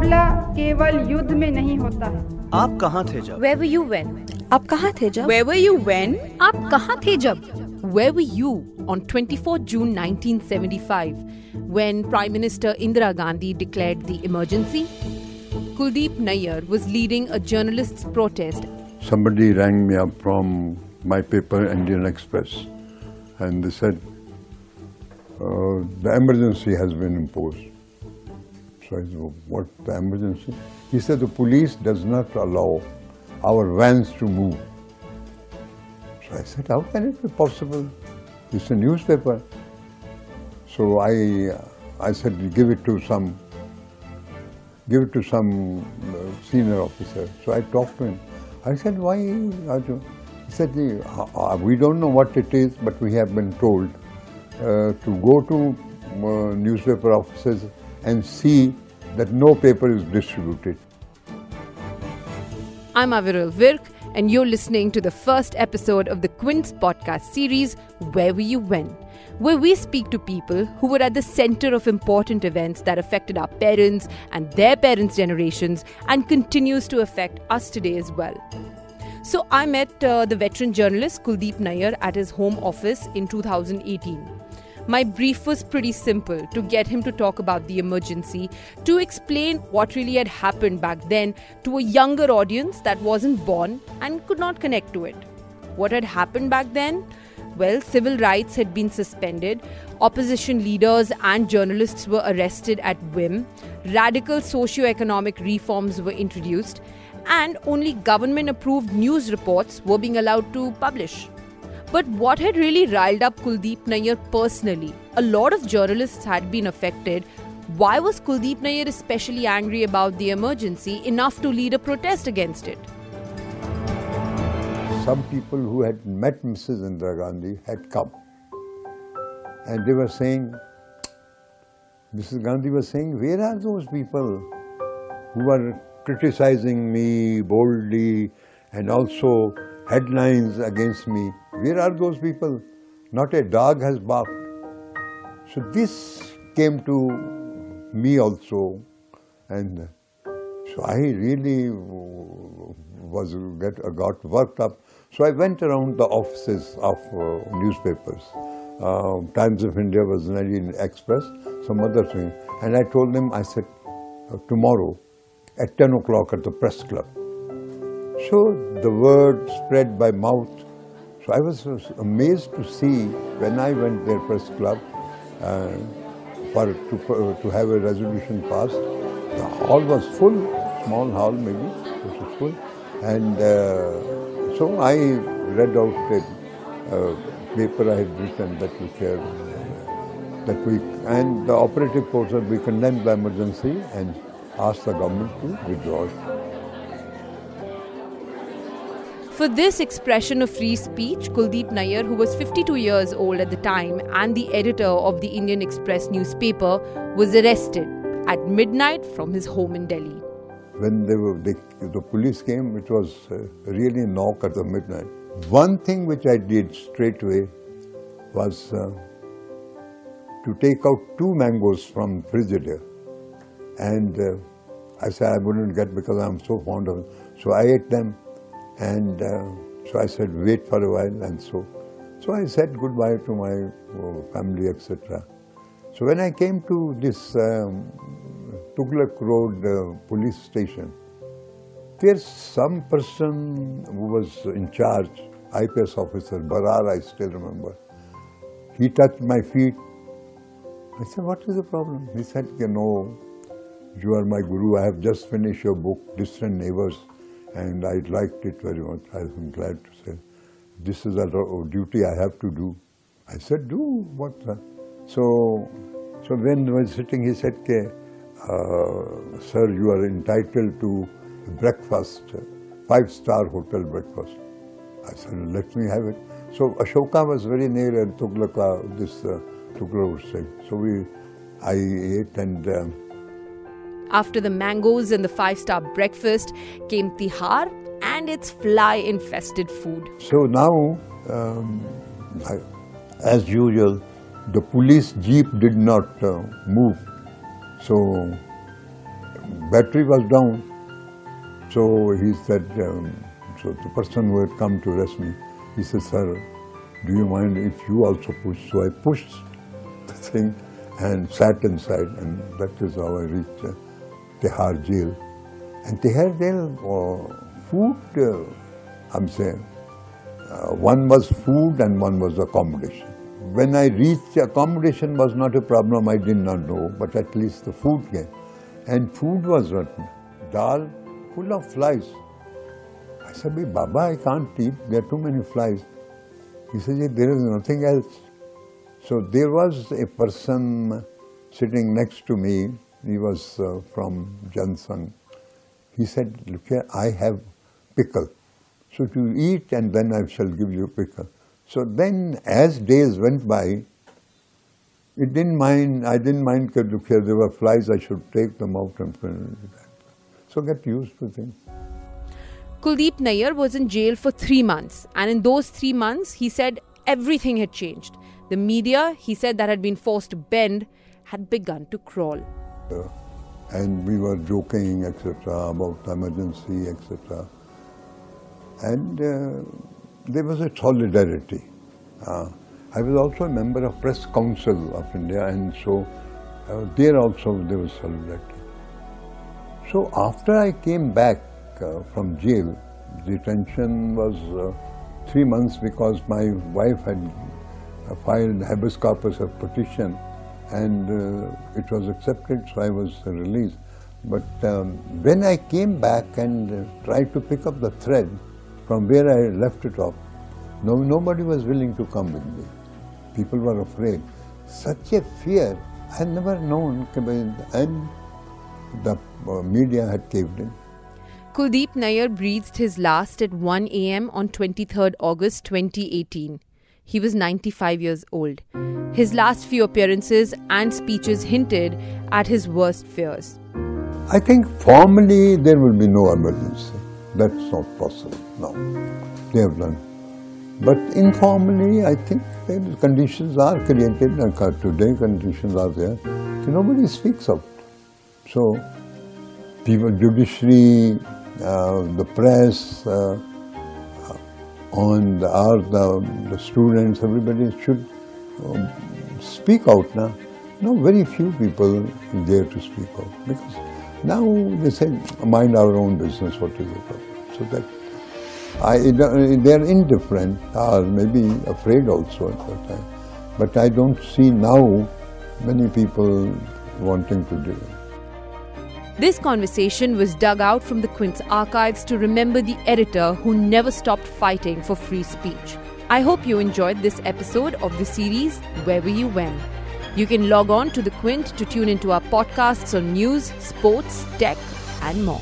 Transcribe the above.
मुकाबला केवल युद्ध में नहीं होता है आप कहाँ थे जब Where were you when? आप कहाँ थे जब Where were you when? आप कहाँ थे जब Where were you on 24 June 1975 when Prime Minister Indira Gandhi declared the emergency? Kuldeep Nayyar was leading a journalists' protest somebody rang me up from my paper, Indian Express, and they said, uh, the emergency has been imposed. Said, what, emergency? He said, the police does not allow our vans to move. So I said, how can it be possible? It's a newspaper. So I, I said, give it to some, give it to some uh, senior officer. So I talked to him. I said, why? He said, "Uh, uh, we don't know what it is, but we have been told uh, to go to uh, newspaper offices and see that no paper is distributed. I'm Aviral Virk, and you're listening to the first episode of the Quint's podcast series, Where Were You When? Where we speak to people who were at the center of important events that affected our parents and their parents' generations and continues to affect us today as well. So I met uh, the veteran journalist Kuldeep Nayyar at his home office in 2018. My brief was pretty simple to get him to talk about the emergency, to explain what really had happened back then to a younger audience that wasn't born and could not connect to it. What had happened back then? Well, civil rights had been suspended, opposition leaders and journalists were arrested at whim, radical socio-economic reforms were introduced, and only government approved news reports were being allowed to publish. But what had really riled up Kuldeep Nayyar personally? A lot of journalists had been affected. Why was Kuldeep Nayyar especially angry about the emergency enough to lead a protest against it? Some people who had met Mrs. Indira Gandhi had come. And they were saying, Mrs. Gandhi was saying, where are those people who are criticizing me boldly and also headlines against me? Where are those people? Not a dog has barked. So this came to me also, and so I really was get, got worked up. So I went around the offices of uh, newspapers. Uh, Times of India was Indian Express, some other thing, and I told them, I said, uh, tomorrow at 10 o'clock at the press club. So the word spread by mouth. I was amazed to see when I went there press club uh, for to, to have a resolution passed. The hall was full, small hall maybe, it was full, and uh, so I read out uh, paper I had written that we shared uh, that we and the operative portion we condemned the emergency and asked the government to withdraw it. For this expression of free speech, Kuldeep Nayyar, who was 52 years old at the time and the editor of the Indian Express newspaper, was arrested at midnight from his home in Delhi. When they were, they, the police came, it was uh, really knock at the midnight. One thing which I did straight away was uh, to take out two mangoes from Frigidaire. And uh, I said I wouldn't get because I'm so fond of them. So I ate them and uh, so I said wait for a while and so. So I said goodbye to my uh, family etc. So when I came to this um, Road uh, police station, there's some person who was in charge, IPS officer, Barar, I still remember. He touched my feet. I said, what is the problem? He said, you know, you are my guru. I have just finished your book, Distant Neighbors, and I liked it very much. I am glad to say. This is a duty I have to do. I said, do what? So, so when I was sitting, he said, uh, sir, you are entitled to breakfast, five-star hotel breakfast. I said, let me have it. So Ashoka was very near and Tughlaq, this uh, Tughlaq. So we, I ate and um, After the mangoes and the five star breakfast came Tihar and its fly infested food. So now, um, I, as usual, the police jeep did not uh, move. So battery was down. So he said, um, so the person who had come to arrest me, he said, sir, do you mind if you also push? So I pushed the thing and sat inside and that is how I reached uh, Tihar jail. And Tihar jail, uh, food, uh, I'm saying, uh, one was food and one was accommodation. When I reached accommodation was not a problem, I did not know, but at least the food came. And food was rotten. Dal full of flies. I said, Baba, I can't eat, there are too many flies. He said, there is nothing else. So there was a person sitting next to me, he was uh, from Jan Sangh. He said, look here, I have pickle. So to eat and then I shall give you pickle. So then as days went by, it didn't mind, I didn't mind, look here, there were flies, I should take them out and so get used to things. Kuldeep Nayyar was in jail for three months, and in those three months, he said everything had changed. The media, he said, that had been forced to bend, had begun to crawl. And we were joking, etc., about emergency, etc. And uh, there was a solidarity. Uh, I was also a member of Press Council of India, and so uh, there also there was solidarity. So after I came back uh, from jail, detention was uh, three months because my wife had filed habeas corpus petition and uh, it was accepted, so I was released. But um, when I came back and uh, tried to pick up the thread from where I left it off, no, nobody was willing to come with me. People were afraid. Such a fear I had never known, and the uh, media had caved in. Kuldeep Nayyar breathed his last at 1 am on 23rd August 2018. He was 95 years old. His last few appearances and speeches hinted at his worst fears. I think formally there will be no emergency. That's not possible. No. They have done. But informally, I think the conditions are created. and Today, conditions are there. Nobody speaks out. So, people, judiciary, uh, the press, uh, on the art, the, the, students, everybody should um, speak out now. No, very few people dare to speak out because now they say, mind our own business, what is problem? So that I, they are indifferent or maybe afraid also at that time. But I don't see now many people wanting to do it. This conversation was dug out from the Quint's archives to remember the editor who never stopped fighting for free speech. I hope you enjoyed this episode of the series Where Were You When? You can log on to the Quint to tune into our podcasts on news, sports, tech, and more.